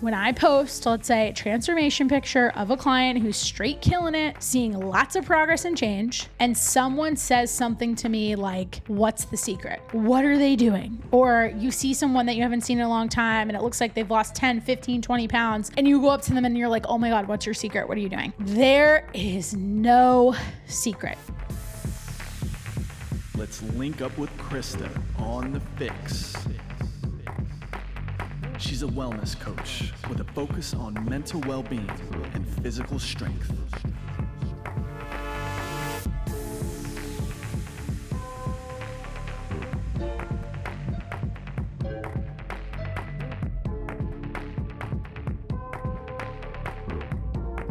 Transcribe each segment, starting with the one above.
when I post, let's say, a transformation picture of a client who's straight killing it, seeing lots of progress and change, and someone says something to me like, What's the secret? What are they doing? Or you see someone that you haven't seen in a long time and it looks like they've lost 10, 15, 20 pounds, and you go up to them and you're like, Oh my God, what's your secret? What are you doing? There is no secret. Let's link up with Krysta on the FYX. She's a wellness coach with a focus on mental well being and physical strength.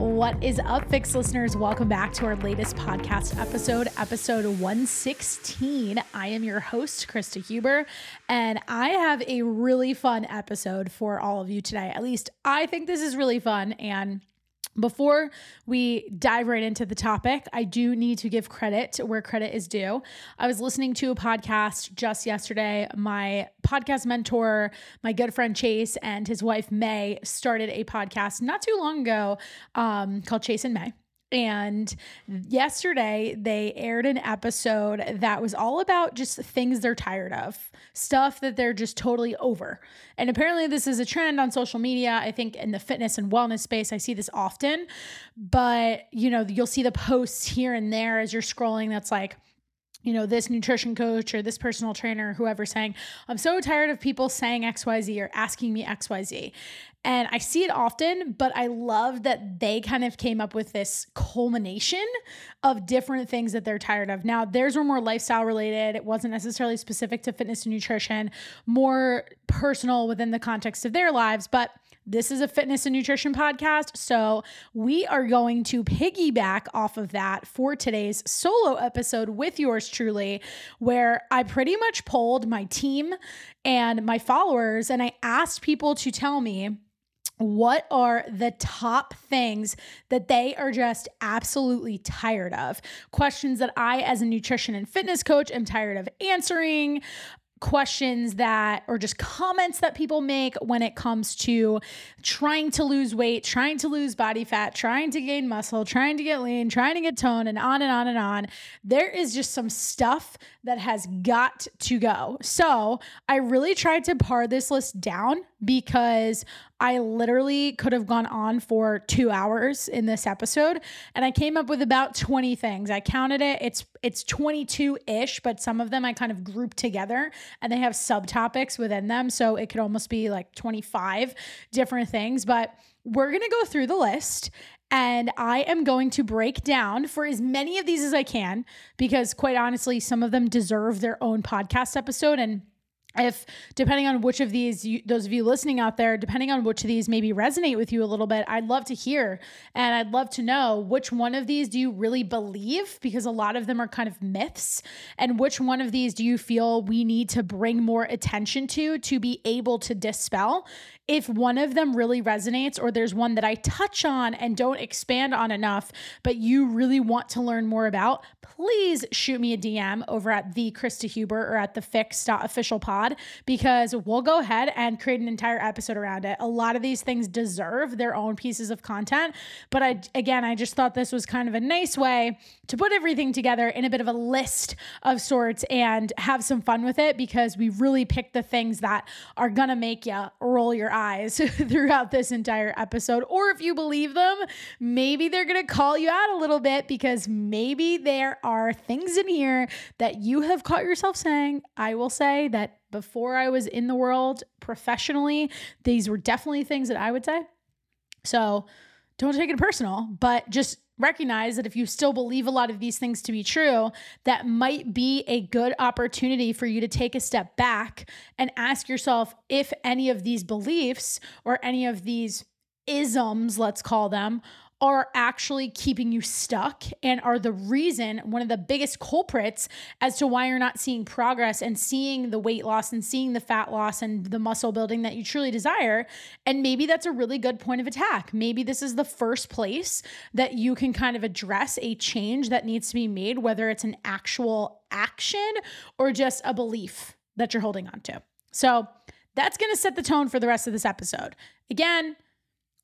What is up, FYX listeners? Welcome back to our latest podcast episode, episode 116. I am your host, Krysta Huber, and I have a really fun episode for all of you today. At least I think this is really fun. And before we dive right into the topic, I do need to give credit where credit is due. I was listening to a podcast just yesterday. My podcast mentor, my good friend Chase, and his wife May started a podcast not too long ago um, called Chase and May. And yesterday they aired an episode that was all about just things they're tired of, stuff that they're just totally over. And apparently, this is a trend on social media. I think in the fitness and wellness space, I see this often. But, you know, you'll see the posts here and there as you're scrolling that's like, you know, this nutrition coach or this personal trainer, whoever saying, I'm so tired of people saying XYZ or asking me XYZ. And I see it often, but I love that they kind of came up with this culmination of different things that they're tired of. Now, theirs were more lifestyle related. It wasn't necessarily specific to fitness and nutrition, more personal within the context of their lives, but this is a fitness and nutrition podcast. So we are going to piggyback off of that for today's solo episode with yours truly, where I pretty much polled my team and my followers and I asked people to tell me what are the top things that they are just absolutely tired of? Questions that I, as a nutrition and fitness coach, am tired of answering questions that or just comments that people make when it comes to trying to lose weight, trying to lose body fat, trying to gain muscle, trying to get lean, trying to get tone and on and on and on. There is just some stuff that has got to go. So, I really tried to par this list down because I literally could have gone on for 2 hours in this episode and I came up with about 20 things. I counted it. It's it's 22-ish, but some of them I kind of grouped together and they have subtopics within them, so it could almost be like 25 different things, but we're to go through the list and I am going to break down for as many of these as I can because, quite honestly, some of them deserve their own podcast episode. And if depending on which of these you, those of you listening out there depending on which of these maybe resonate with you a little bit i'd love to hear. And i'd love to know which one of these do you really believe? Because a lot of them are kind of myths. And which one of these do you feel we need to bring more attention to to be able to dispel if one of them really resonates or there's one that I touch on and don't expand on enough, but you really want to learn more about, please shoot me a DM over at the Krysta Huber or at the fyx.official pod because we'll go ahead and create an entire episode around it. A lot of these things deserve their own pieces of content, but I again, I just thought this was kind of a nice way to put everything together in a bit of a list of sorts and have some fun with it because we really picked the things that are to make you roll your eyes throughout this entire episode. Or if you believe them, maybe they're going to call you out a little bit because maybe there are things in here that you have caught yourself saying. I will say that before I was in the world professionally, these were definitely things that I would say. So don't take it personal, but just recognize that if you still believe a lot of these things to be true, that might be a good opportunity for you to take a step back and ask yourself if any of these beliefs or any of these isms, let's call them, are actually keeping you stuck and are the reason, one of the biggest culprits as to why you're not seeing progress and seeing the weight loss and seeing the fat loss and the muscle building that you truly desire. And maybe that's a really good point of attack. Maybe this is the first place that you can kind of address a change that needs to be made, whether it's an actual action or just a belief that you're holding on to. So, That's going to set the tone for the rest of this episode. Again,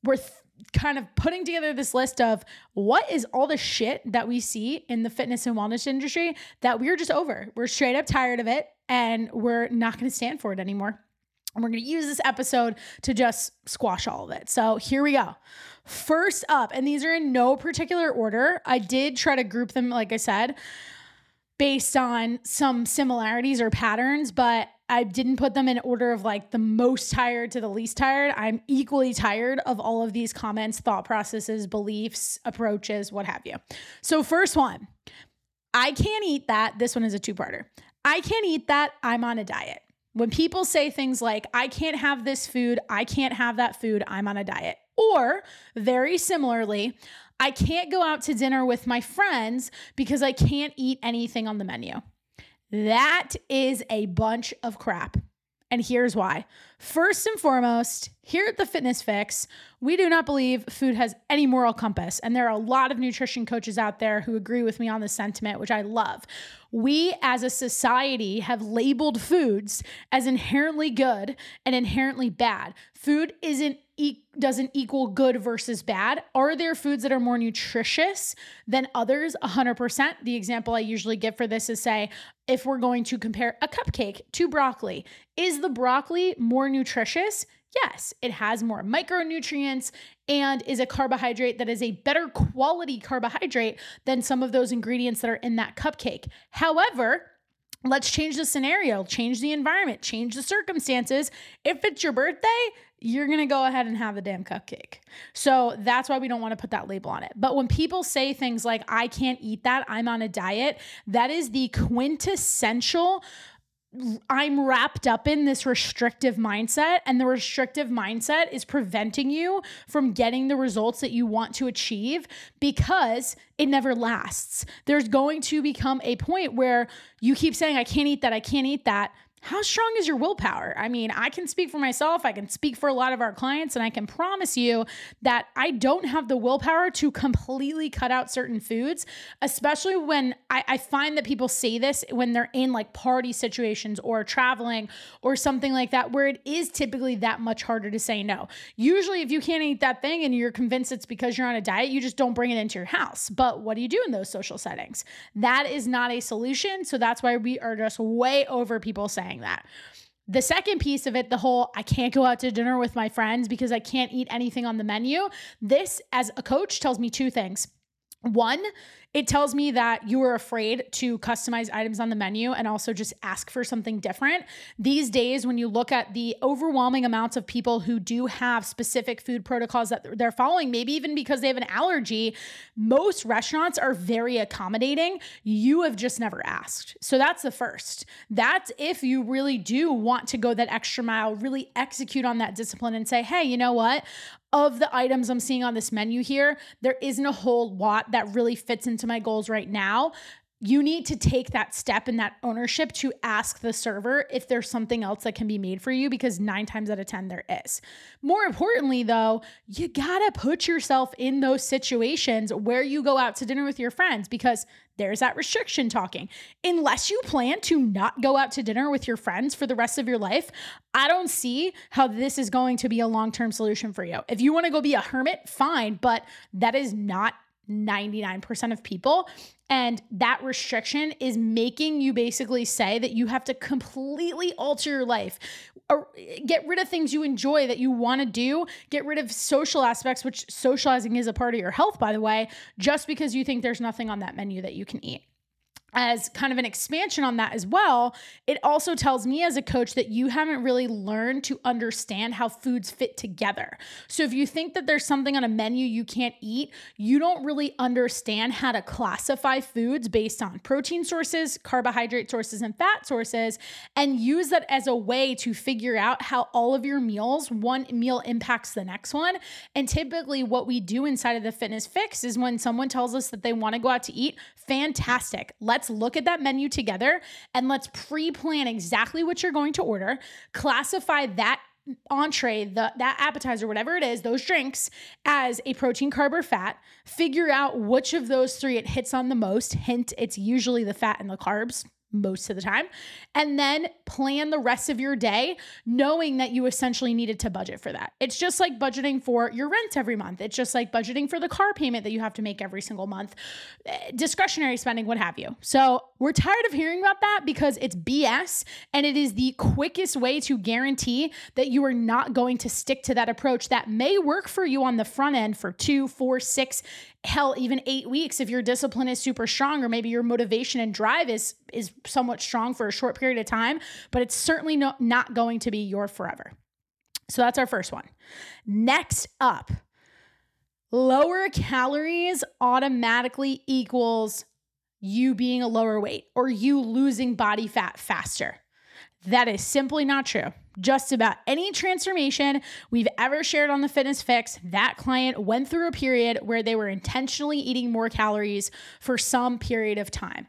we're th- kind of putting together this list of what is all the shit that we see in the fitness and wellness industry that we're just over. We're straight up tired of it and we're not going to stand for it anymore. And we're going to use this episode to just squash all of it. So here we go. First up, and these are in no particular order. I did try to group them, like I said, based on some similarities or patterns, but I didn't put them in order of like the most tired to the least tired. I'm equally tired of all of these comments, thought processes, beliefs, approaches, what have you. So, first one, I can't eat that. This one is a two parter. I can't eat that. I'm on a diet. When people say things like, I can't have this food, I can't have that food, I'm on a diet. Or very similarly, I can't go out to dinner with my friends because I can't eat anything on the menu. That is a bunch of crap. And here's why. First and foremost, here at the Fitness FYX, we do not believe food has any moral compass. And there are a lot of nutrition coaches out there who agree with me on this sentiment, which I love. We as a society have labeled foods as inherently good and inherently bad. Food isn't e- doesn't equal good versus bad. Are there foods that are more nutritious than others? 100%. The example I usually give for this is say, if we're going to compare a cupcake to broccoli, is the broccoli more nutritious? Yes, it has more micronutrients and is a carbohydrate that is a better quality carbohydrate than some of those ingredients that are in that cupcake. However, let's change the scenario, change the environment, change the circumstances. If it's your birthday, you're going to go ahead and have the damn cupcake. So that's why we don't want to put that label on it. But when people say things like, I can't eat that, I'm on a diet, that is the quintessential. I'm wrapped up in this restrictive mindset, and the restrictive mindset is preventing you from getting the results that you want to achieve because it never lasts. There's going to become a point where you keep saying, I can't eat that, I can't eat that how strong is your willpower? I mean, I can speak for myself, I can speak for a lot of our clients, and I can promise you that I don't have the willpower to completely cut out certain foods, especially when I, I, find that people say this when they're in like party situations or traveling or something like that, where it is typically that much harder to say no. Usually, if you can't eat that thing and you're convinced it's because you're on a diet, you just don't bring it into your house. But what do you do in those social settings? That is not a solution. So that's why we are just way over people saying that. The second piece of it, the whole I can't go out to dinner with my friends because I can't eat anything on the menu. This, as a coach, tells me two things. One, it tells me that you are afraid to customize items on the menu and also just ask for something different. These days, when you look at the overwhelming amounts of people who do have specific food protocols that they're following, maybe even because they have an allergy, most restaurants are very accommodating. You have just never asked. So that's the first. That's if you really do want to go that extra mile, really execute on that discipline and say, hey, you know what? of the items I'm seeing on this menu here, there isn't a whole lot that really fits into my goals right now. You need to take that step and that ownership to ask the server if there's something else that can be made for you because nine times out of 10 there is. More importantly, though, you gotta put yourself in those situations where you go out to dinner with your friends because there's that restriction talking. Unless you plan to not go out to dinner with your friends for the rest of your life, I don't see how this is going to be a long term solution for you. If you want to go be a hermit, fine, but that is not 99% of people. And that restriction is making you basically say that you have to completely alter your life. Or get rid of things you enjoy that you want to do, get rid of social aspects, which socializing is a part of your health, by the way, just because you think there's nothing on that menu that you can eat as kind of an expansion on that as well, it also tells me as a coach that you haven't really learned to understand how foods fit together. So if you think that there's something on a menu you can't eat, you don't really understand how to classify foods based on protein sources, carbohydrate sources, and fat sources, and use that as a way to figure out how all of your meals, one meal impacts the next one. And typically, what we do inside of the fitness fyx is when someone tells us that they want to go out to eat, fantastic. Let's Let's look at that menu together and let's pre plan exactly what you're going to order, classify that entree, the that appetizer, whatever it is, those drinks as a protein, carb, or fat. Figure out which of those three it hits on the most. Hint, it's usually the fat and the carbs. Most of the time, and then plan the rest of your day knowing that you essentially needed to budget for that. It's just like budgeting for your rent every month. It's just like budgeting for the car payment that you have to make every single month, eh, discretionary spending, what have you. So, we're tired of hearing about that because it's BS and it is the quickest way to guarantee that you are not going to stick to that approach that may work for you on the front end for two, four, six, hell even 8 weeks if your discipline is super strong or maybe your motivation and drive is is somewhat strong for a short period of time, but it's certainly no, not going to be your forever. So that's our first one. Next up, lower calories automatically equals you being a lower weight or you losing body fat faster. That is simply not true. Just about any transformation we've ever shared on the Fitness FYX, that client went through a period where they were intentionally eating more calories for some period of time.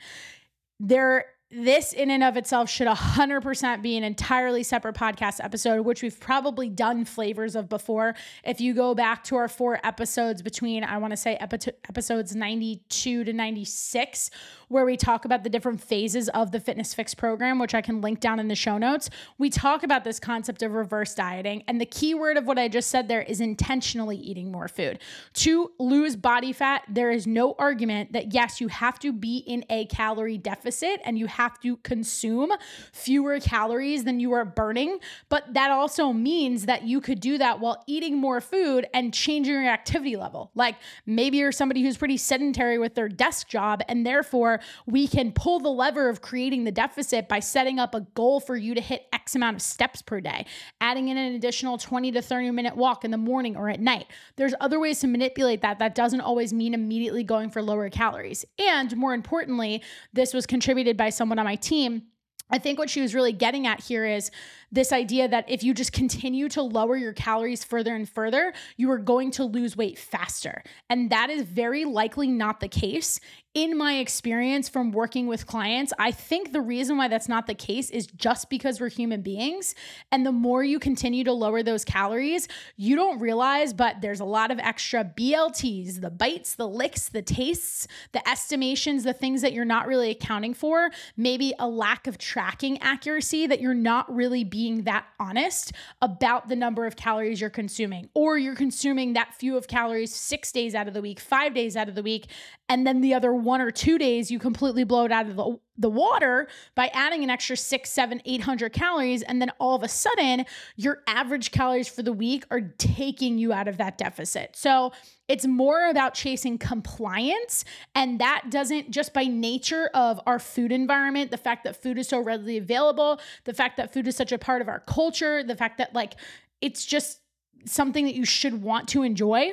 There this in and of itself should 100% be an entirely separate podcast episode which we've probably done flavors of before if you go back to our four episodes between i want to say epi- episodes 92 to 96 where we talk about the different phases of the fitness fyx program which i can link down in the show notes we talk about this concept of reverse dieting and the key word of what i just said there is intentionally eating more food to lose body fat there is no argument that yes you have to be in a calorie deficit and you have to consume fewer calories than you are burning. But that also means that you could do that while eating more food and changing your activity level. Like maybe you're somebody who's pretty sedentary with their desk job, and therefore we can pull the lever of creating the deficit by setting up a goal for you to hit X amount of steps per day, adding in an additional 20 to 30 minute walk in the morning or at night. There's other ways to manipulate that. That doesn't always mean immediately going for lower calories. And more importantly, this was contributed by someone on my team. I think what she was really getting at here is this idea that if you just continue to lower your calories further and further, you are going to lose weight faster. And that is very likely not the case in my experience from working with clients, I think the reason why that's not the case is just because we're human beings. And the more you continue to lower those calories, you don't realize, but there's a lot of extra BLTs, the bites, the licks, the tastes, the estimations, the things that you're not really accounting for, maybe a lack of tracking accuracy that you're not really being that honest about the number of calories you're consuming, or you're consuming that few of calories six days out of the week, five days out of the week, and then the other one or two days you completely blow it out of the, the water by adding an extra six, seven, eight hundred calories. And then all of a sudden, your average calories for the week are taking you out of that deficit. So it's more about chasing compliance. And that doesn't just by nature of our food environment, the fact that food is so readily available, the fact that food is such a part of our culture, the fact that like it's just something that you should want to enjoy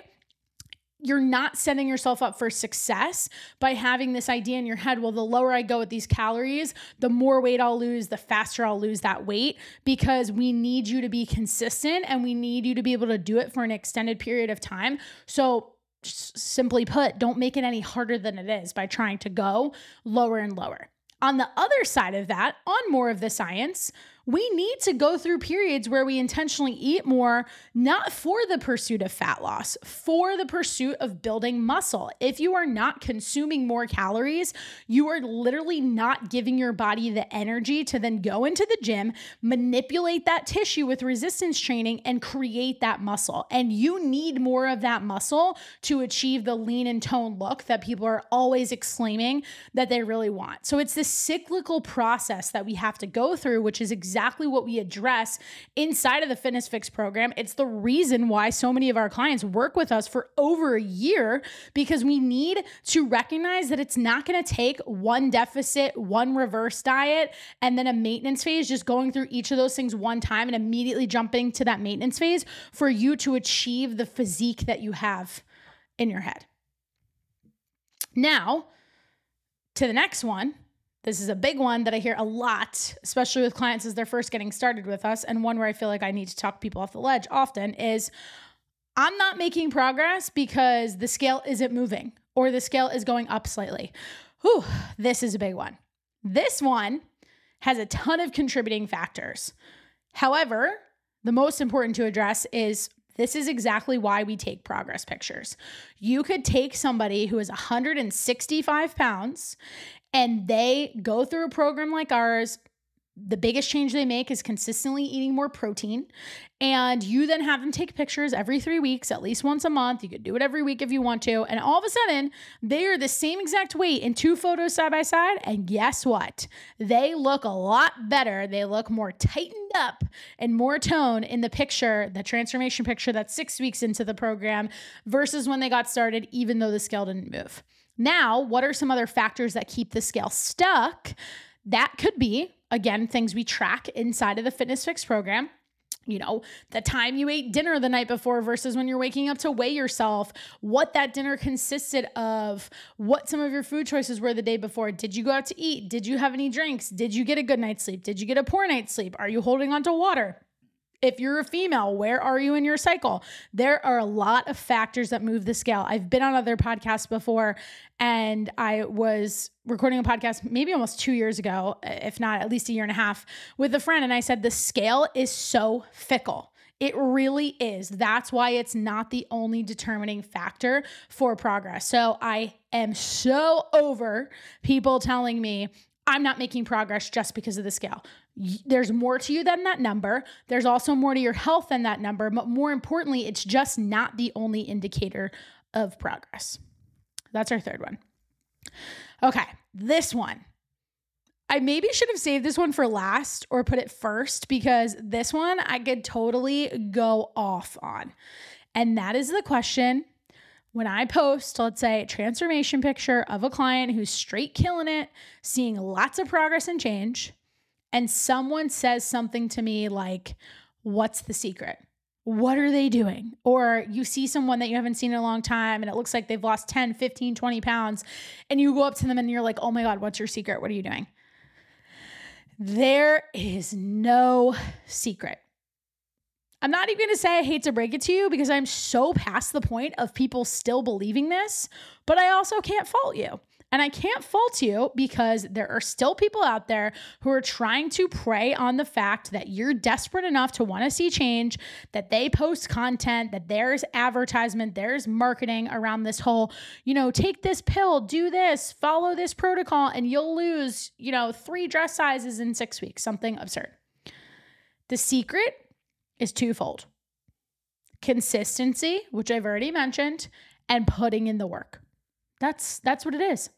you're not setting yourself up for success by having this idea in your head well the lower i go with these calories the more weight i'll lose the faster i'll lose that weight because we need you to be consistent and we need you to be able to do it for an extended period of time. So simply put don't make it any harder than it is by trying to go lower and lower. On the other side of that on more of the science we need to go through periods where we intentionally eat more, not for the pursuit of fat loss, for the pursuit of building muscle. If you are not consuming more calories, you are literally not giving your body the energy to then go into the gym, manipulate that tissue with resistance training, and create that muscle. And you need more of that muscle to achieve the lean and tone look that people are always exclaiming that they really want. So it's this cyclical process that we have to go through, which is exactly exactly what we address inside of the Fitness FYX program. It's the reason why so many of our clients work with us for over a year because we need to recognize that it's not going to take one deficit, one reverse diet, and then a maintenance phase, just going through each of those things one time and immediately jumping to that maintenance phase for you to achieve the physique that you have in your head. Now, to the next one, this is a big one that I hear a lot, especially with clients as they're first getting started with us. And one where I feel like I need to talk people off the ledge often is I'm not making progress because the scale isn't moving or the scale is going up slightly. Whew, this is a big one. This one has a ton of contributing factors. However, the most important to address is This is exactly why we take progress pictures. You could take somebody who is 165 pounds and they go through a program like ours, the biggest change they make is consistently eating more protein. And you then have them take pictures every three weeks, at least once a month. You could do it every week if you want to. And all of a sudden, they are the same exact weight in two photos side by side. And guess what? They look a lot better. They look more tightened up and more tone in the picture, the transformation picture that's six weeks into the program versus when they got started, even though the scale didn't move. Now, what are some other factors that keep the scale stuck? That could be again, things we track inside of the Fitness FYX program you know, the time you ate dinner the night before versus when you're waking up to weigh yourself, what that dinner consisted of, what some of your food choices were the day before. Did you go out to eat? Did you have any drinks? Did you get a good night's sleep? Did you get a poor night's sleep? Are you holding on to water? If you're a female, where are you in your cycle? There are a lot of factors that move the scale. I've been on other podcasts before, and I was recording a podcast maybe almost two years ago, if not at least a year and a half, with a friend. And I said, the scale is so fickle. It really is. That's why it's not the only determining factor for progress. So I am so over people telling me, I'm not making progress just because of the scale there's more to you than that number. There's also more to your health than that number. But more importantly, it's just not the only indicator of progress. That's our third one. Okay, this one. I maybe should have saved this one for last or put it first because this one I could totally go off on. And that is the question when I post, let's say, a transformation picture of a client who's straight killing it, seeing lots of progress and change and someone says something to me like, What's the secret? What are they doing? Or you see someone that you haven't seen in a long time and it looks like they've lost 10, 15, 20 pounds, and you go up to them and you're like, Oh my God, what's your secret? What are you doing? There is no secret. I'm not even gonna say I hate to break it to you because I'm so past the point of people still believing this, but I also can't fault you. And I can't fault you because there are still people out there who are trying to prey on the fact that you're desperate enough to want to see change, that they post content, that there's advertisement, there's marketing around this whole, you know, take this pill, do this, follow this protocol, and you'll lose, you know, three dress sizes in six weeks, something absurd. The secret is twofold consistency, which I've already mentioned, and putting in the work. That's that's what it is.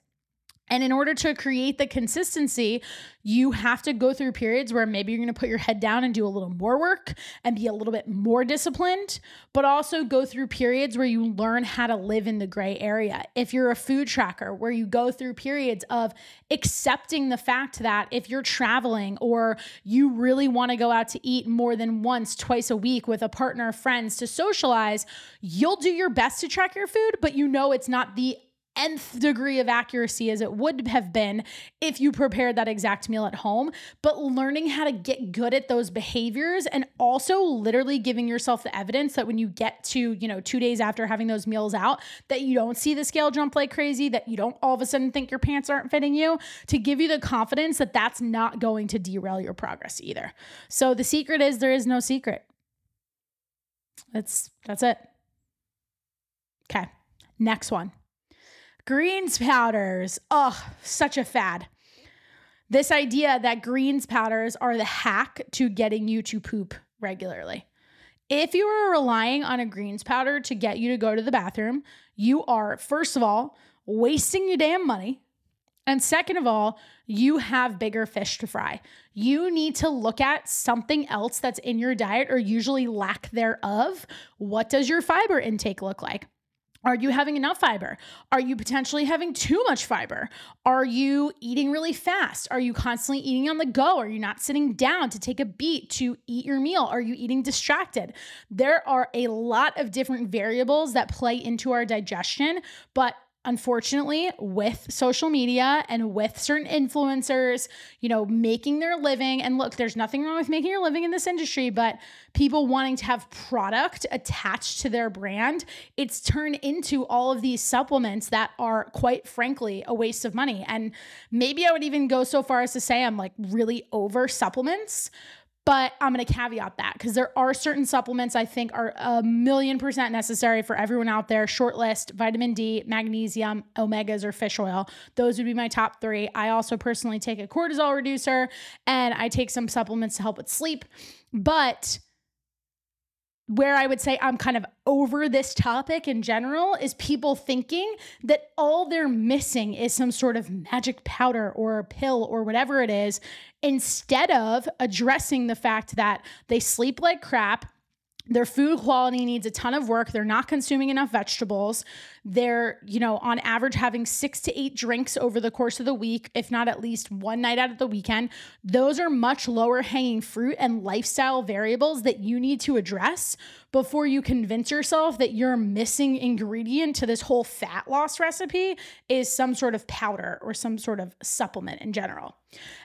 And in order to create the consistency, you have to go through periods where maybe you're going to put your head down and do a little more work and be a little bit more disciplined, but also go through periods where you learn how to live in the gray area. If you're a food tracker, where you go through periods of accepting the fact that if you're traveling or you really want to go out to eat more than once, twice a week with a partner, friends to socialize, you'll do your best to track your food, but you know it's not the nth degree of accuracy as it would have been if you prepared that exact meal at home, but learning how to get good at those behaviors and also literally giving yourself the evidence that when you get to, you know, 2 days after having those meals out, that you don't see the scale jump like crazy, that you don't all of a sudden think your pants aren't fitting you, to give you the confidence that that's not going to derail your progress either. So the secret is there is no secret. That's that's it. Okay. Next one. Greens powders. Oh, such a fad. This idea that greens powders are the hack to getting you to poop regularly. If you are relying on a greens powder to get you to go to the bathroom, you are, first of all, wasting your damn money. And second of all, you have bigger fish to fry. You need to look at something else that's in your diet or usually lack thereof. What does your fiber intake look like? Are you having enough fiber? Are you potentially having too much fiber? Are you eating really fast? Are you constantly eating on the go? Are you not sitting down to take a beat to eat your meal? Are you eating distracted? There are a lot of different variables that play into our digestion, but unfortunately, with social media and with certain influencers, you know, making their living. And look, there's nothing wrong with making your living in this industry, but people wanting to have product attached to their brand, it's turned into all of these supplements that are quite frankly a waste of money. And maybe I would even go so far as to say I'm like really over supplements But I'm going to caveat that because there are certain supplements I think are a million percent necessary for everyone out there. Short list vitamin D, magnesium, omegas, or fish oil. Those would be my top three. I also personally take a cortisol reducer and I take some supplements to help with sleep. But where I would say I'm kind of over this topic in general is people thinking that all they're missing is some sort of magic powder or pill or whatever it is, instead of addressing the fact that they sleep like crap. Their food quality needs a ton of work. They're not consuming enough vegetables. They're, you know, on average having six to eight drinks over the course of the week, if not at least one night out of the weekend. Those are much lower hanging fruit and lifestyle variables that you need to address before you convince yourself that your missing ingredient to this whole fat loss recipe is some sort of powder or some sort of supplement in general.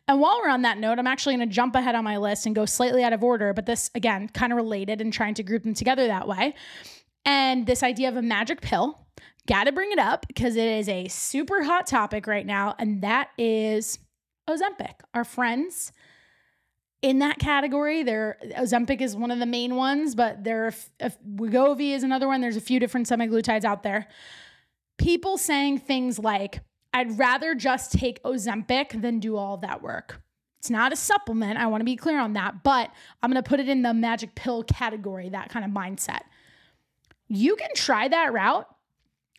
And while we're on that note, I'm actually going to jump ahead on my list and go slightly out of order, but this again, kind of related and trying to group them together that way. And this idea of a magic pill Got to bring it up because it is a super hot topic right now, and that is Ozempic. Our friends in that category, there Ozempic is one of the main ones, but there are Wegovy is another one. There's a few different semaglutides out there. People saying things like, "I'd rather just take Ozempic than do all that work." It's not a supplement. I want to be clear on that, but I'm going to put it in the magic pill category, that kind of mindset. You can try that route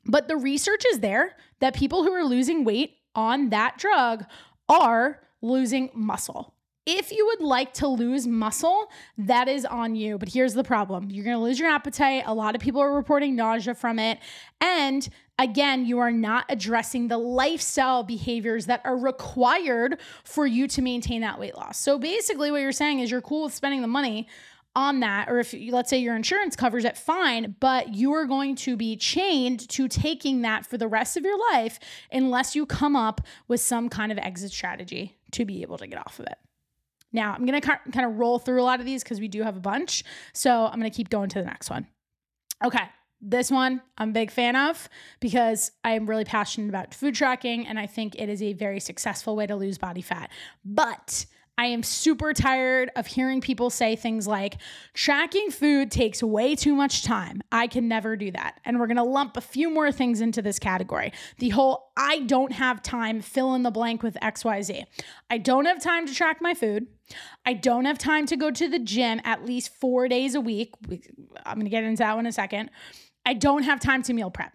but the research is there that people who are losing weight on that drug are losing muscle. If you would like to lose muscle, that is on you. But here's the problem you're going to lose your appetite. A lot of people are reporting nausea from it. And again, you are not addressing the lifestyle behaviors that are required for you to maintain that weight loss. So basically, what you're saying is you're cool with spending the money on that, or if you, let's say your insurance covers it, fine, but you are going to be chained to taking that for the rest of your life unless you come up with some kind of exit strategy to be able to get off of it. Now, I'm going to kind of roll through a lot of these because we do have a bunch. So I'm going to keep going to the next one. Okay. This one I'm a big fan of because I am really passionate about food tracking and I think it is a very successful way to lose body fat. But I am super tired of hearing people say things like, tracking food takes way too much time. I can never do that. And we're gonna lump a few more things into this category. The whole I don't have time, fill in the blank with XYZ. I don't have time to track my food. I don't have time to go to the gym at least four days a week. I'm gonna get into that one in a second. I don't have time to meal prep.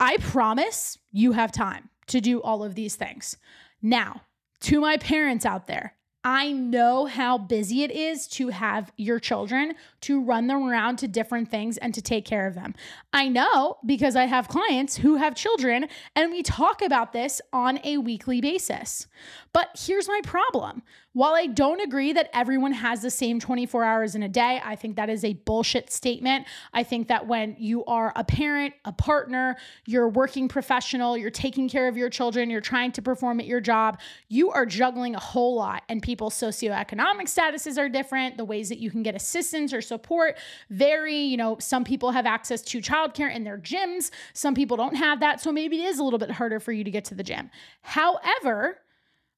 I promise you have time to do all of these things. Now, to my parents out there, I know how busy it is to have your children, to run them around to different things and to take care of them. I know because I have clients who have children and we talk about this on a weekly basis. But here's my problem while I don't agree that everyone has the same 24 hours in a day, I think that is a bullshit statement. I think that when you are a parent, a partner, you're a working professional, you're taking care of your children, you're trying to perform at your job, you are juggling a whole lot, and people's socioeconomic statuses are different. The ways that you can get assistance or support vary. You know, some people have access to childcare in their gyms, some people don't have that. So maybe it is a little bit harder for you to get to the gym. However,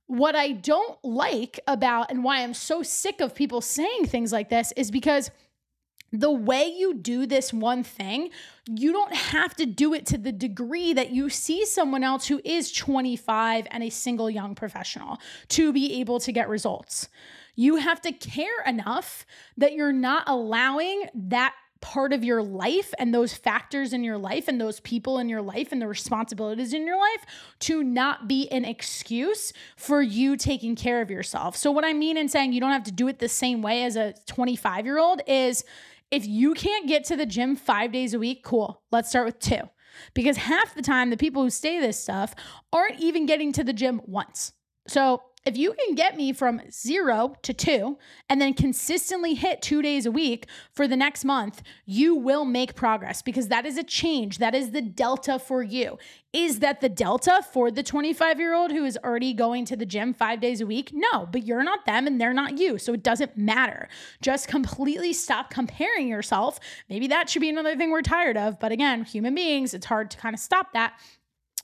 what I don't like about and why I'm so sick of people saying things like this is because the way you do this one thing, you don't have to do it to the degree that you see someone else who is 25 and a single young professional to be able to get results. You have to care enough that you're not allowing that part of your life and those factors in your life and those people in your life and the responsibilities in your life to not be an excuse for you taking care of yourself. So, what I mean in saying you don't have to do it the same way as a 25 year old is if you can't get to the gym five days a week, cool, let's start with two. Because half the time, the people who stay this stuff aren't even getting to the gym once. So, if you can get me from zero to two and then consistently hit two days a week for the next month, you will make progress because that is a change. That is the delta for you. Is that the delta for the 25 year old who is already going to the gym five days a week? No, but you're not them and they're not you. So it doesn't matter. Just completely stop comparing yourself. Maybe that should be another thing we're tired of. But again, human beings, it's hard to kind of stop that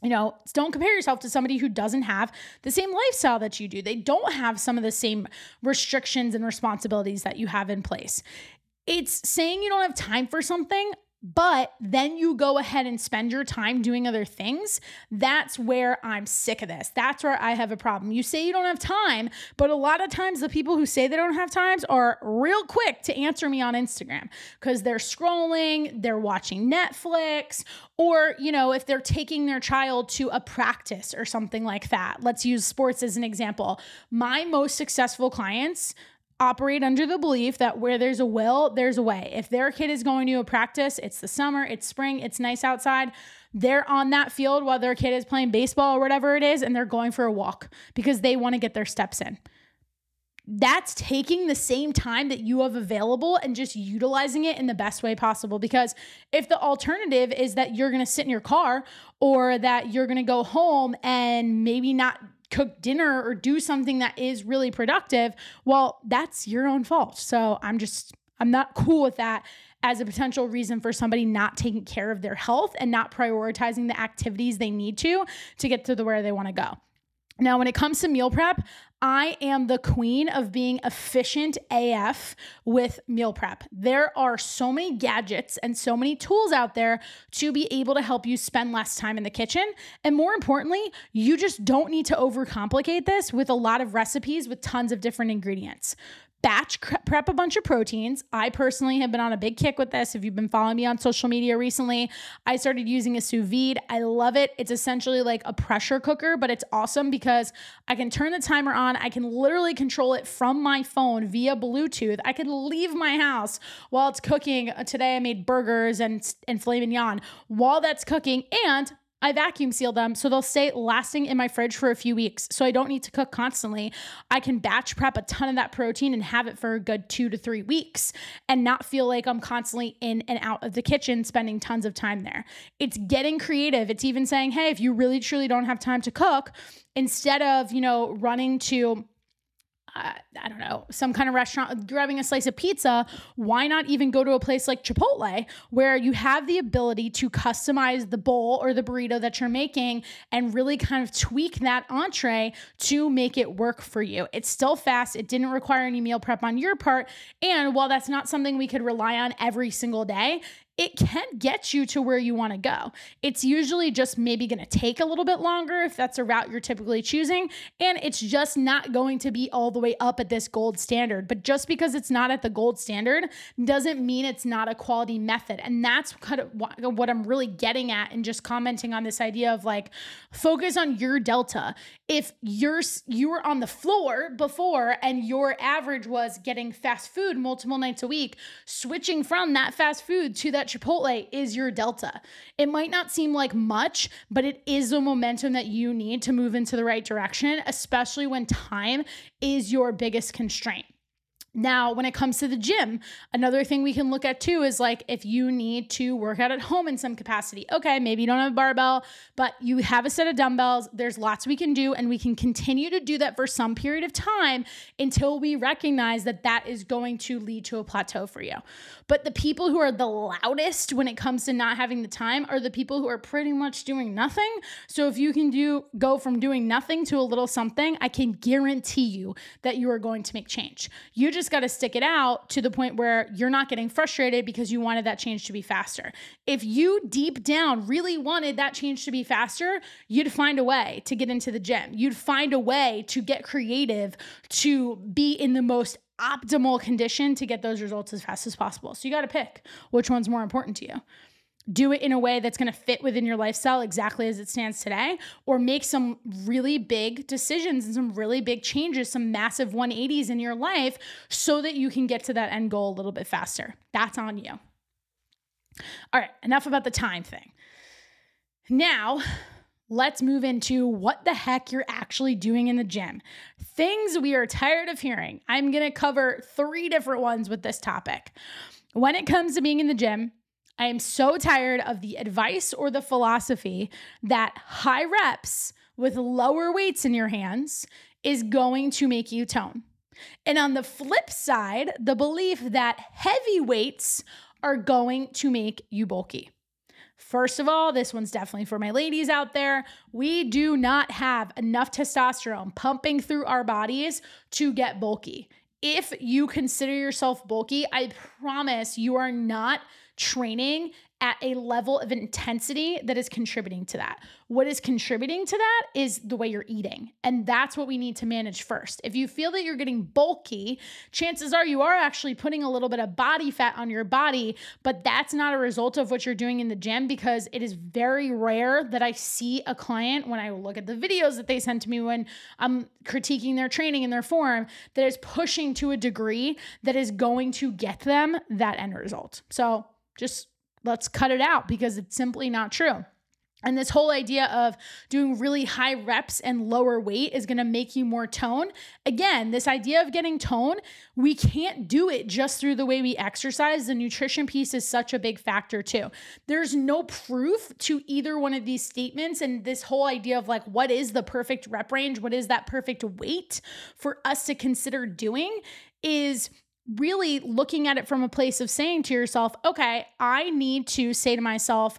you know, don't compare yourself to somebody who doesn't have the same lifestyle that you do. They don't have some of the same restrictions and responsibilities that you have in place. It's saying you don't have time for something but then you go ahead and spend your time doing other things. That's where I'm sick of this. That's where I have a problem. You say you don't have time, but a lot of times the people who say they don't have times are real quick to answer me on Instagram because they're scrolling, they're watching Netflix, or, you know, if they're taking their child to a practice or something like that. Let's use sports as an example. My most successful clients operate under the belief that where there's a will, there's a way. If their kid is going to a practice, it's the summer, it's spring, it's nice outside, they're on that field while their kid is playing baseball or whatever it is, and they're going for a walk because they want to get their steps in. That's taking the same time that you have available and just utilizing it in the best way possible. Because if the alternative is that you're gonna sit in your car or that you're gonna go home and maybe not cook dinner or do something that is really productive, well, that's your own fault. So I'm just, I'm not cool with that as a potential reason for somebody not taking care of their health and not prioritizing the activities they need to to get to the where they want to go. Now, when it comes to meal prep, I am the queen of being efficient AF with meal prep. There are so many gadgets and so many tools out there to be able to help you spend less time in the kitchen. And more importantly, you just don't need to overcomplicate this with a lot of recipes with tons of different ingredients batch prep a bunch of proteins. I personally have been on a big kick with this. If you've been following me on social media recently, I started using a sous vide. I love it. It's essentially like a pressure cooker, but it's awesome because I can turn the timer on. I can literally control it from my phone via Bluetooth. I can leave my house while it's cooking. Uh, today I made burgers and and filet mignon while that's cooking and I vacuum seal them so they'll stay lasting in my fridge for a few weeks. So I don't need to cook constantly. I can batch prep a ton of that protein and have it for a good two to three weeks and not feel like I'm constantly in and out of the kitchen spending tons of time there. It's getting creative. It's even saying, hey, if you really truly don't have time to cook, instead of, you know, running to uh, I don't know, some kind of restaurant, grabbing a slice of pizza, why not even go to a place like Chipotle where you have the ability to customize the bowl or the burrito that you're making and really kind of tweak that entree to make it work for you? It's still fast, it didn't require any meal prep on your part. And while that's not something we could rely on every single day, it can get you to where you want to go. It's usually just maybe going to take a little bit longer if that's a route you're typically choosing. And it's just not going to be all the way up at this gold standard. But just because it's not at the gold standard doesn't mean it's not a quality method. And that's kind of what I'm really getting at and just commenting on this idea of like focus on your delta. If you're you were on the floor before and your average was getting fast food multiple nights a week, switching from that fast food to that that Chipotle is your delta. It might not seem like much, but it is the momentum that you need to move into the right direction, especially when time is your biggest constraint. Now, when it comes to the gym, another thing we can look at too is like if you need to work out at home in some capacity. Okay, maybe you don't have a barbell, but you have a set of dumbbells. There's lots we can do, and we can continue to do that for some period of time until we recognize that that is going to lead to a plateau for you. But the people who are the loudest when it comes to not having the time are the people who are pretty much doing nothing. So if you can do go from doing nothing to a little something, I can guarantee you that you are going to make change. You just just got to stick it out to the point where you're not getting frustrated because you wanted that change to be faster. If you deep down really wanted that change to be faster, you'd find a way to get into the gym. You'd find a way to get creative to be in the most optimal condition to get those results as fast as possible. So you got to pick which one's more important to you do it in a way that's going to fit within your lifestyle exactly as it stands today, or make some really big decisions and some really big changes, some massive 180s in your life so that you can get to that end goal a little bit faster. That's on you. All right, enough about the time thing. Now, let's move into what the heck you're actually doing in the gym. Things we are tired of hearing. I'm going to cover three different ones with this topic. When it comes to being in the gym, I am so tired of the advice or the philosophy that high reps with lower weights in your hands is going to make you tone. And on the flip side, the belief that heavy weights are going to make you bulky. First of all, this one's definitely for my ladies out there. We do not have enough testosterone pumping through our bodies to get bulky. If you consider yourself bulky, I promise you are not training at a level of intensity that is contributing to that. What is contributing to that is the way you're eating. And that's what we need to manage first. If you feel that you're getting bulky, chances are you are actually putting a little bit of body fat on your body, but that's not a result of what you're doing in the gym because it is very rare that I see a client when I look at the videos that they send to me when I'm critiquing their training and their form that is pushing to a degree that is going to get them that end result. So just let's cut it out because it's simply not true. And this whole idea of doing really high reps and lower weight is going to make you more tone. Again, this idea of getting tone, we can't do it just through the way we exercise. The nutrition piece is such a big factor too. There's no proof to either one of these statements. And this whole idea of like, what is the perfect rep range? What is that perfect weight for us to consider doing is really looking at it from a place of saying to yourself, okay, I need to say to myself,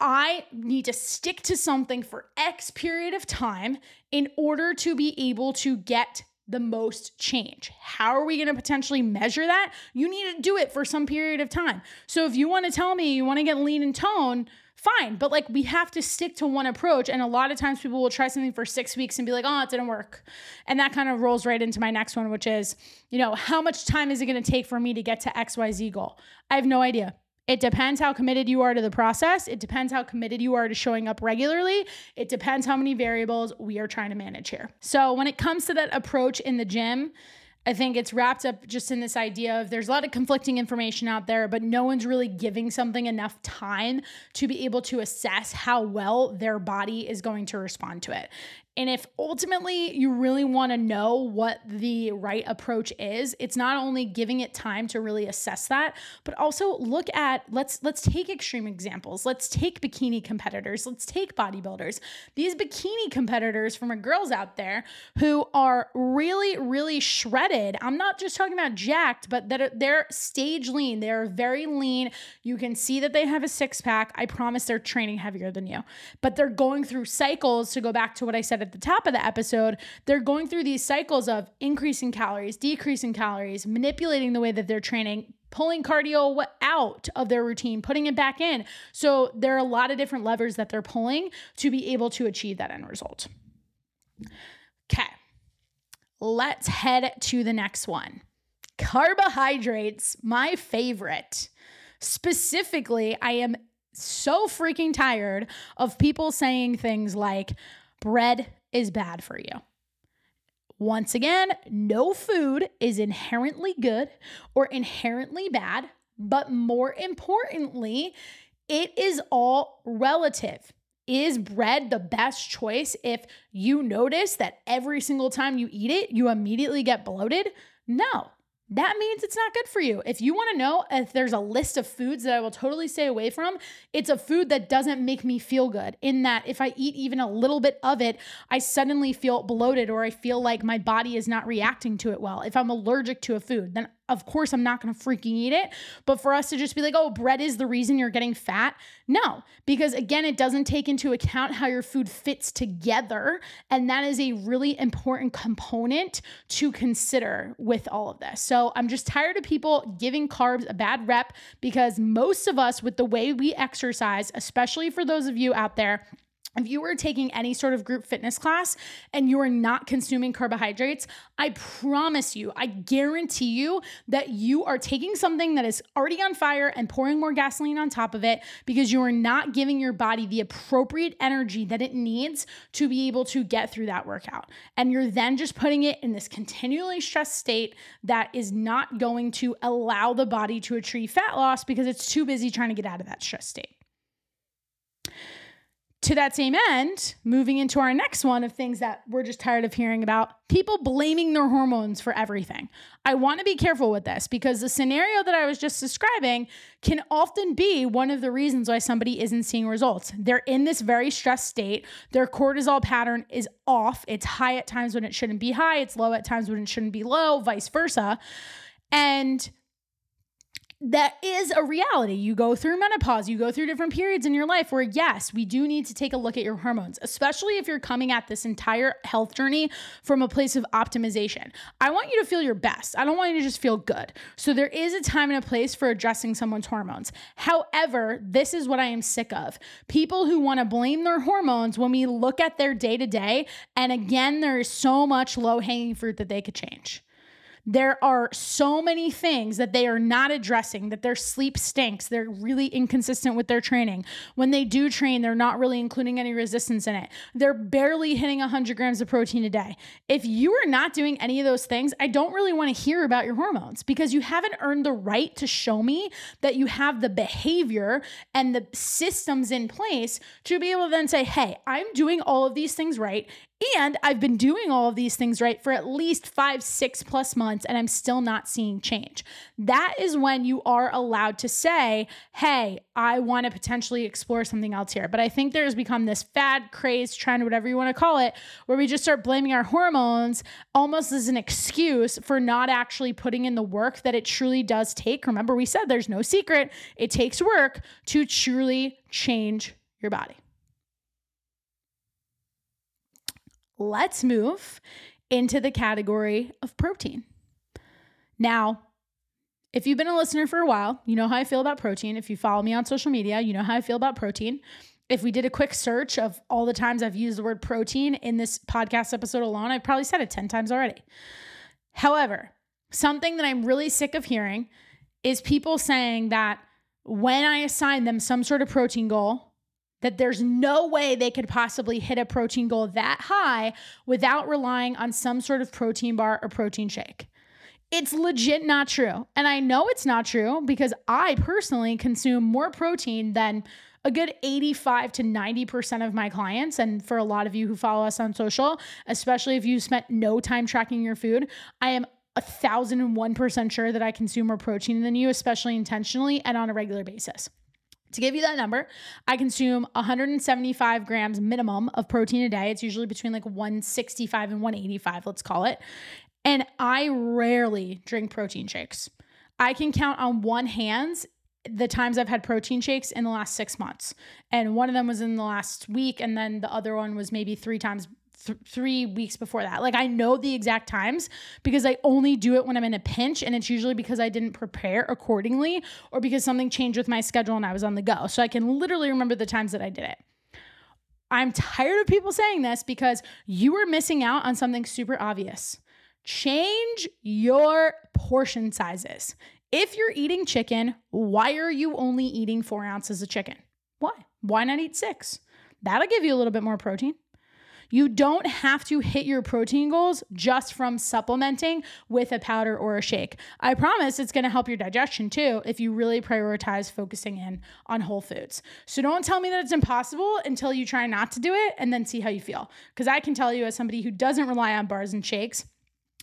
I need to stick to something for X period of time in order to be able to get the most change. How are we going to potentially measure that? You need to do it for some period of time. So if you want to tell me you want to get lean and tone, fine. But like we have to stick to one approach. And a lot of times people will try something for six weeks and be like, oh, it didn't work. And that kind of rolls right into my next one, which is, you know, how much time is it going to take for me to get to XYZ goal? I have no idea. It depends how committed you are to the process. It depends how committed you are to showing up regularly. It depends how many variables we are trying to manage here. So, when it comes to that approach in the gym, I think it's wrapped up just in this idea of there's a lot of conflicting information out there, but no one's really giving something enough time to be able to assess how well their body is going to respond to it. And if ultimately you really want to know what the right approach is, it's not only giving it time to really assess that, but also look at let's let's take extreme examples. Let's take bikini competitors. Let's take bodybuilders. These bikini competitors from our girls out there who are really really shredded. I'm not just talking about jacked, but that are, they're stage lean. They're very lean. You can see that they have a six pack. I promise they're training heavier than you. But they're going through cycles to go back to what I said at the top of the episode, they're going through these cycles of increasing calories, decreasing calories, manipulating the way that they're training, pulling cardio out of their routine, putting it back in. So there are a lot of different levers that they're pulling to be able to achieve that end result. Okay, let's head to the next one. Carbohydrates, my favorite. Specifically, I am so freaking tired of people saying things like bread is bad for you. Once again, no food is inherently good or inherently bad, but more importantly, it is all relative. Is bread the best choice if you notice that every single time you eat it, you immediately get bloated? No that means it's not good for you. If you want to know if there's a list of foods that I will totally stay away from, it's a food that doesn't make me feel good. In that, if I eat even a little bit of it, I suddenly feel bloated or I feel like my body is not reacting to it well. If I'm allergic to a food, then of course I'm not going to freaking eat it. But for us to just be like, oh, bread is the reason you're getting fat, no, because again, it doesn't take into account how your food fits together. And that is a really important component to consider with all of this. So I'm just tired of people giving carbs a bad rep because most of us, with the way we exercise, especially for those of you out there, if you were taking any sort of group fitness class and you are not consuming carbohydrates, I promise you, I guarantee you that you are taking something that is already on fire and pouring more gasoline on top of it because you are not giving your body the appropriate energy that it needs to be able to get through that workout. And you're then just putting it in this continually stressed state that is not going to allow the body to achieve fat loss because it's too busy trying to get out of that stress state to that same end, moving into our next one of things that we're just tired of hearing about people blaming their hormones for everything. I want to be careful with this because the scenario that I was just describing can often be one of the reasons why somebody isn't seeing results. They're in this very stressed state, their cortisol pattern is off. It's high at times when it shouldn't be high, it's low at times when it shouldn't be low, vice versa. And that is a reality. You go through menopause, you go through different periods in your life where, yes, we do need to take a look at your hormones, especially if you're coming at this entire health journey from a place of optimization. I want you to feel your best. I don't want you to just feel good. So there is a time and a place for addressing someone's hormones. However, this is what I am sick of people who want to blame their hormones when we look at their day to day. And again, there is so much low hanging fruit that they could change. There are so many things that they are not addressing, that their sleep stinks. They're really inconsistent with their training. When they do train, they're not really including any resistance in it. They're barely hitting 100 grams of protein a day. If you are not doing any of those things, I don't really want to hear about your hormones because you haven't earned the right to show me that you have the behavior and the systems in place to be able to then say, hey, I'm doing all of these things right and I've been doing all of these things right for at least five, six plus months, and I'm still not seeing change. That is when you are allowed to say, Hey, I want to potentially explore something else here. But I think there's become this fad, craze, trend, whatever you want to call it, where we just start blaming our hormones almost as an excuse for not actually putting in the work that it truly does take. Remember, we said there's no secret, it takes work to truly change your body. Let's move into the category of protein. Now, if you've been a listener for a while, you know how I feel about protein. If you follow me on social media, you know how I feel about protein. If we did a quick search of all the times I've used the word protein in this podcast episode alone, I've probably said it 10 times already. However, something that I'm really sick of hearing is people saying that when I assign them some sort of protein goal, that there's no way they could possibly hit a protein goal that high without relying on some sort of protein bar or protein shake. It's legit not true. And I know it's not true because I personally consume more protein than a good 85 to 90% of my clients. And for a lot of you who follow us on social, especially if you spent no time tracking your food, I am a thousand and one percent sure that I consume more protein than you, especially intentionally and on a regular basis. To give you that number, I consume 175 grams minimum of protein a day. It's usually between like 165 and 185, let's call it. And I rarely drink protein shakes. I can count on one hand the times I've had protein shakes in the last six months. And one of them was in the last week, and then the other one was maybe three times th- three weeks before that. Like I know the exact times because I only do it when I'm in a pinch, and it's usually because I didn't prepare accordingly or because something changed with my schedule and I was on the go. So I can literally remember the times that I did it. I'm tired of people saying this because you are missing out on something super obvious. Change your portion sizes. If you're eating chicken, why are you only eating four ounces of chicken? Why? Why not eat six? That'll give you a little bit more protein. You don't have to hit your protein goals just from supplementing with a powder or a shake. I promise it's going to help your digestion too if you really prioritize focusing in on whole foods. So don't tell me that it's impossible until you try not to do it and then see how you feel. Because I can tell you, as somebody who doesn't rely on bars and shakes,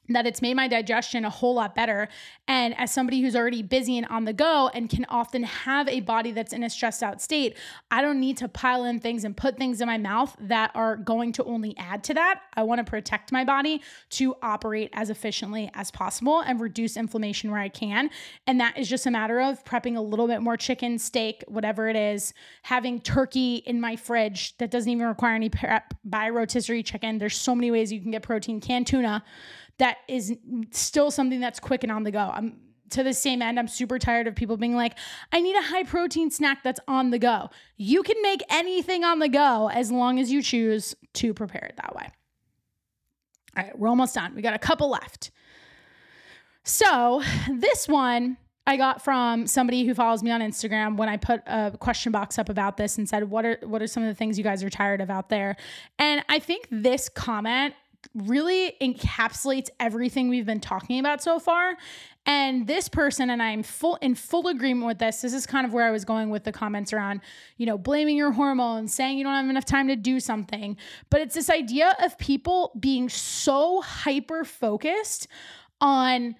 that it's made my digestion a whole lot better. And as somebody who's already busy and on the go and can often have a body that's in a stressed out state, I don't need to pile in things and put things in my mouth that are going to only add to that. I want to protect my body to operate as efficiently as possible and reduce inflammation where I can. And that is just a matter of prepping a little bit more chicken, steak, whatever it is, having turkey in my fridge that doesn't even require any prep, buy rotisserie chicken. There's so many ways you can get protein, canned tuna that is still something that's quick and on the go. I'm to the same end, I'm super tired of people being like, I need a high protein snack that's on the go. You can make anything on the go as long as you choose to prepare it that way. All right, we're almost done. We got a couple left. So, this one I got from somebody who follows me on Instagram when I put a question box up about this and said, "What are what are some of the things you guys are tired of out there?" And I think this comment really encapsulates everything we've been talking about so far. And this person, and I'm full in full agreement with this. This is kind of where I was going with the comments around, you know, blaming your hormones, saying you don't have enough time to do something. But it's this idea of people being so hyper focused on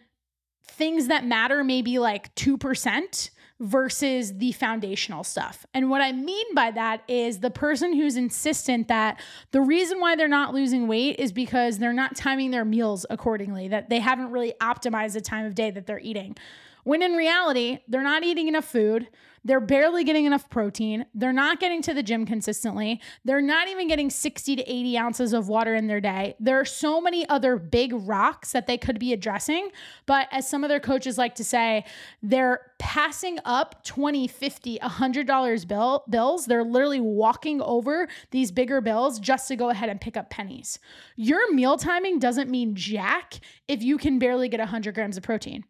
things that matter, maybe like 2% versus the foundational stuff. And what I mean by that is the person who's insistent that the reason why they're not losing weight is because they're not timing their meals accordingly, that they haven't really optimized the time of day that they're eating. When in reality, they're not eating enough food. They're barely getting enough protein. They're not getting to the gym consistently. They're not even getting 60 to 80 ounces of water in their day. There are so many other big rocks that they could be addressing. But as some of their coaches like to say, they're passing up 20, 50, $100 bill, bills. They're literally walking over these bigger bills just to go ahead and pick up pennies. Your meal timing doesn't mean jack if you can barely get 100 grams of protein.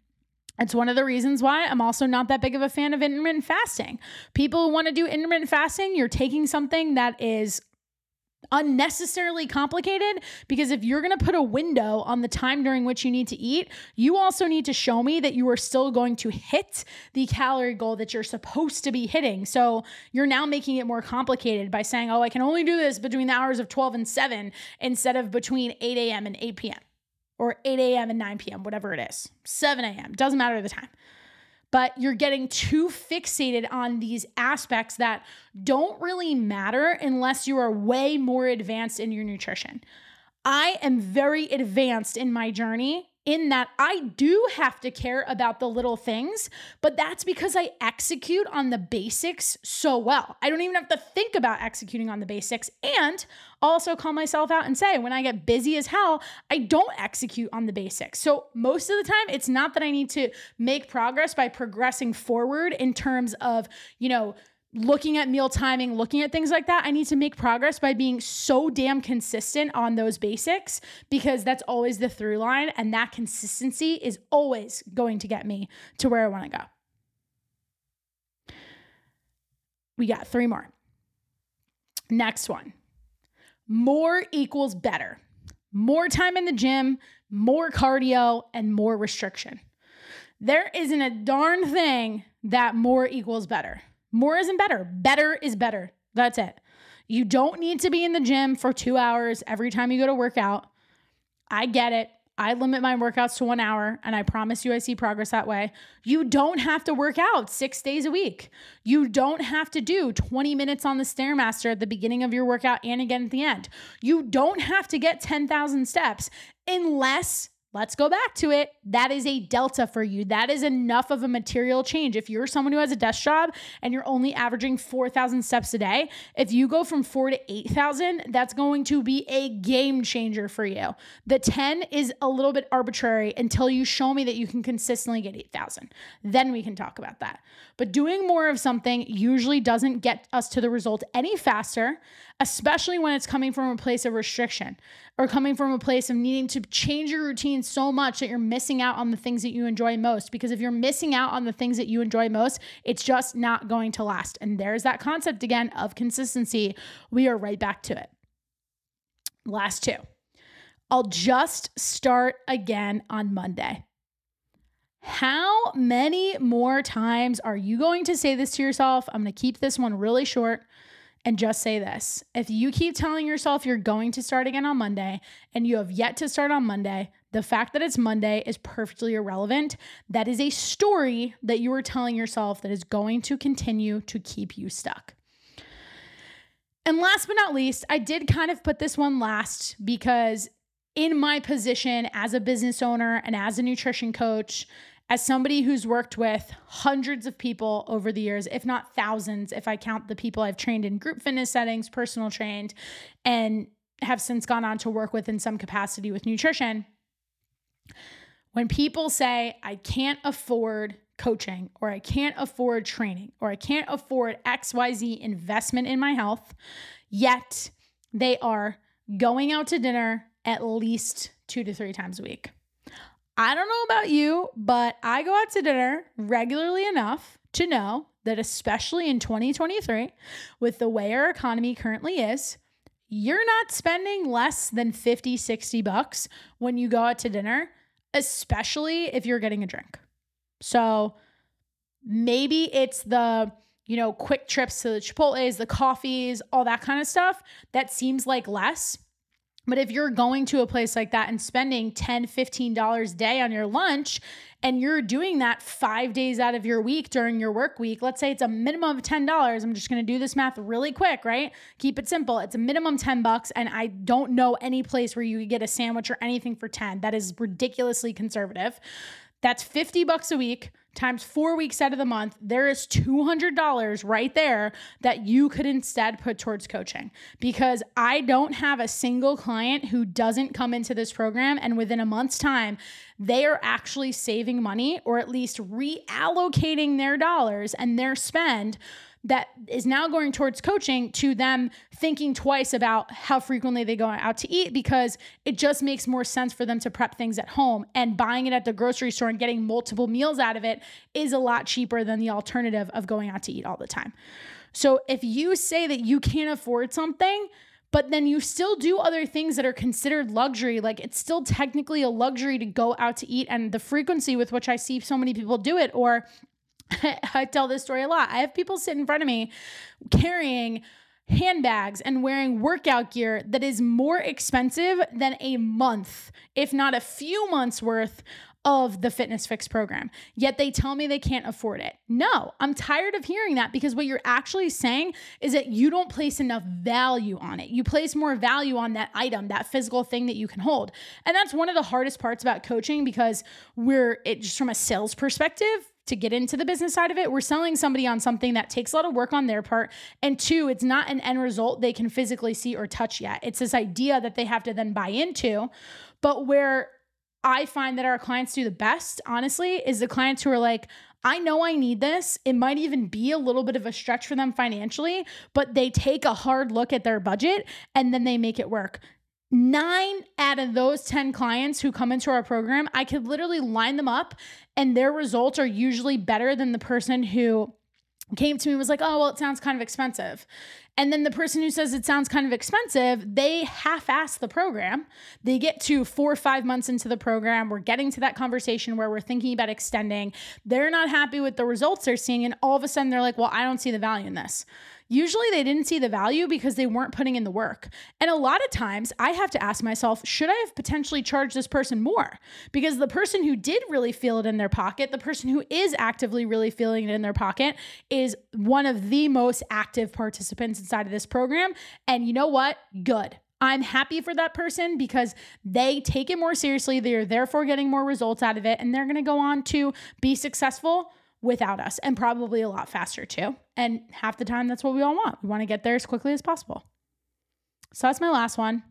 It's one of the reasons why I'm also not that big of a fan of intermittent fasting. People who want to do intermittent fasting, you're taking something that is unnecessarily complicated because if you're going to put a window on the time during which you need to eat, you also need to show me that you are still going to hit the calorie goal that you're supposed to be hitting. So you're now making it more complicated by saying, oh, I can only do this between the hours of 12 and 7 instead of between 8 a.m. and 8 p.m or 8 a.m. and 9 p.m., whatever it is, 7 a.m., doesn't matter the time. But you're getting too fixated on these aspects that don't really matter unless you are way more advanced in your nutrition. I am very advanced in my journey in that I do have to care about the little things, but that's because I execute on the basics so well. I don't even have to think about executing on the basics and also call myself out and say when I get busy as hell, I don't execute on the basics. So most of the time, it's not that I need to make progress by progressing forward in terms of, you know, looking at meal timing, looking at things like that, I need to make progress by being so damn consistent on those basics because that's always the through line. And that consistency is always going to get me to where I want to go. We got three more. Next one more equals better. More time in the gym, more cardio, and more restriction. There isn't a darn thing that more equals better. More isn't better. Better is better. That's it. You don't need to be in the gym for two hours every time you go to workout. I get it. I limit my workouts to one hour, and I promise you I see progress that way. You don't have to work out six days a week. You don't have to do 20 minutes on the Stairmaster at the beginning of your workout and again at the end. You don't have to get 10,000 steps unless Let's go back to it. That is a delta for you. That is enough of a material change. If you're someone who has a desk job and you're only averaging 4,000 steps a day, if you go from 4 to 8,000, that's going to be a game changer for you. The 10 is a little bit arbitrary until you show me that you can consistently get 8,000. Then we can talk about that. But doing more of something usually doesn't get us to the result any faster especially when it's coming from a place of restriction or coming from a place of needing to change your routine so much that you're missing out on the things that you enjoy most. Because if you're missing out on the things that you enjoy most, it's just not going to last. And there's that concept again of consistency. We are right back to it. Last two. I'll just start again on Monday. How many more times are you going to say this to yourself? I'm going to keep this one really short and just say this if you keep telling yourself you're going to start again on Monday and you have yet to start on Monday, the fact that it's Monday is perfectly irrelevant. That is a story that you are telling yourself that is going to continue to keep you stuck. And last but not least, I did kind of put this one last because in my position as a business owner and as a nutrition coach, as somebody who's worked with hundreds of people over the years, if not thousands, if I count the people I've trained in group fitness settings, personal trained, and have since gone on to work with in some capacity with nutrition, when people say, I can't afford coaching, or I can't afford training, or I can't afford XYZ investment in my health, yet they are going out to dinner at least two to three times a week. I don't know about you, but I go out to dinner regularly enough to know that, especially in 2023, with the way our economy currently is, you're not spending less than 50, 60 bucks when you go out to dinner, especially if you're getting a drink. So maybe it's the, you know, quick trips to the Chipotle's, the coffees, all that kind of stuff that seems like less. But if you're going to a place like that and spending $10, $15 a day on your lunch, and you're doing that five days out of your week during your work week, let's say it's a minimum of $10. I'm just gonna do this math really quick, right? Keep it simple. It's a minimum 10 bucks, and I don't know any place where you get a sandwich or anything for 10. That is ridiculously conservative. That's 50 bucks a week times four weeks out of the month, there is $200 right there that you could instead put towards coaching. Because I don't have a single client who doesn't come into this program and within a month's time, they are actually saving money or at least reallocating their dollars and their spend that is now going towards coaching to them thinking twice about how frequently they go out to eat because it just makes more sense for them to prep things at home and buying it at the grocery store and getting multiple meals out of it is a lot cheaper than the alternative of going out to eat all the time. So if you say that you can't afford something, but then you still do other things that are considered luxury. Like it's still technically a luxury to go out to eat, and the frequency with which I see so many people do it, or I tell this story a lot. I have people sit in front of me carrying handbags and wearing workout gear that is more expensive than a month, if not a few months worth of the Fitness FYX program. Yet they tell me they can't afford it. No, I'm tired of hearing that because what you're actually saying is that you don't place enough value on it. You place more value on that item, that physical thing that you can hold. And that's one of the hardest parts about coaching because we're it just from a sales perspective, to get into the business side of it. We're selling somebody on something that takes a lot of work on their part. And two, it's not an end result they can physically see or touch yet. It's this idea that they have to then buy into. But where I find that our clients do the best, honestly, is the clients who are like, I know I need this. It might even be a little bit of a stretch for them financially, but they take a hard look at their budget and then they make it work nine out of those 10 clients who come into our program, I could literally line them up and their results are usually better than the person who came to me was like, oh, well, it sounds kind of expensive. And then the person who says it sounds kind of expensive, they half ass the program. They get to four or five months into the program. We're getting to that conversation where we're thinking about extending. They're not happy with the results they're seeing. And all of a sudden they're like, well, I don't see the value in this. Usually they didn't see the value because they weren't putting in the work. And a lot of times I have to ask myself, should I have potentially charged this person more? Because the person who did really feel it in their pocket, the person who is actively really feeling it in their pocket, is one of the most active participants inside of this program. And you know what? Good. I'm happy for that person because they take it more seriously. They're therefore getting more results out of it, and they're going to go on to be successful without us and probably a lot faster too. And half the time, that's what we all want. We want to get there as quickly as possible. So that's my last one.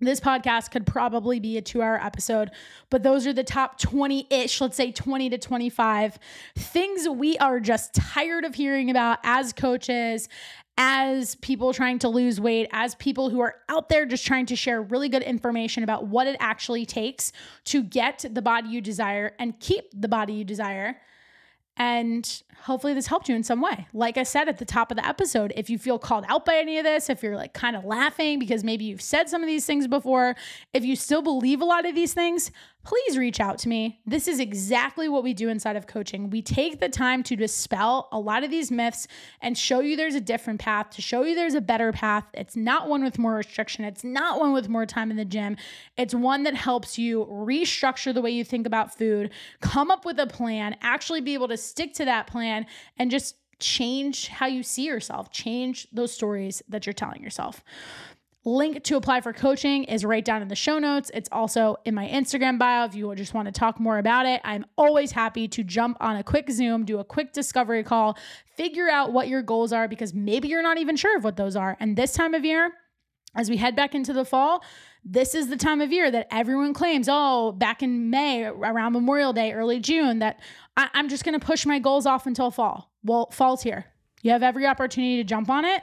This podcast could probably be a two hour episode, but those are the top 20 ish, let's say 20 to 25 things we are just tired of hearing about as coaches, as people trying to lose weight, as people who are out there just trying to share really good information about what it actually takes to get the body you desire and keep the body you desire and hopefully, this helped you in some way. Like I said at the top of the episode, if you feel called out by any of this, if you're like kind of laughing because maybe you've said some of these things before, if you still believe a lot of these things, please reach out to me. This is exactly what we do inside of coaching. We take the time to dispel a lot of these myths and show you there's a different path, to show you there's a better path. It's not one with more restriction, it's not one with more time in the gym. It's one that helps you restructure the way you think about food, come up with a plan, actually be able to stick to that plan, and just change how you see yourself, change those stories that you're telling yourself. Link to apply for coaching is right down in the show notes. It's also in my Instagram bio if you just want to talk more about it. I'm always happy to jump on a quick Zoom, do a quick discovery call, figure out what your goals are because maybe you're not even sure of what those are. And this time of year, as we head back into the fall, this is the time of year that everyone claims, oh, back in May, around Memorial Day, early June, that I- am just going to push my goals off until fall. Well, fall's here. You have every opportunity to jump on it.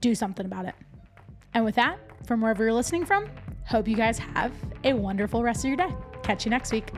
Do something about it. And with that, from wherever you're listening from, hope you guys have a wonderful rest of your day. Catch you next week.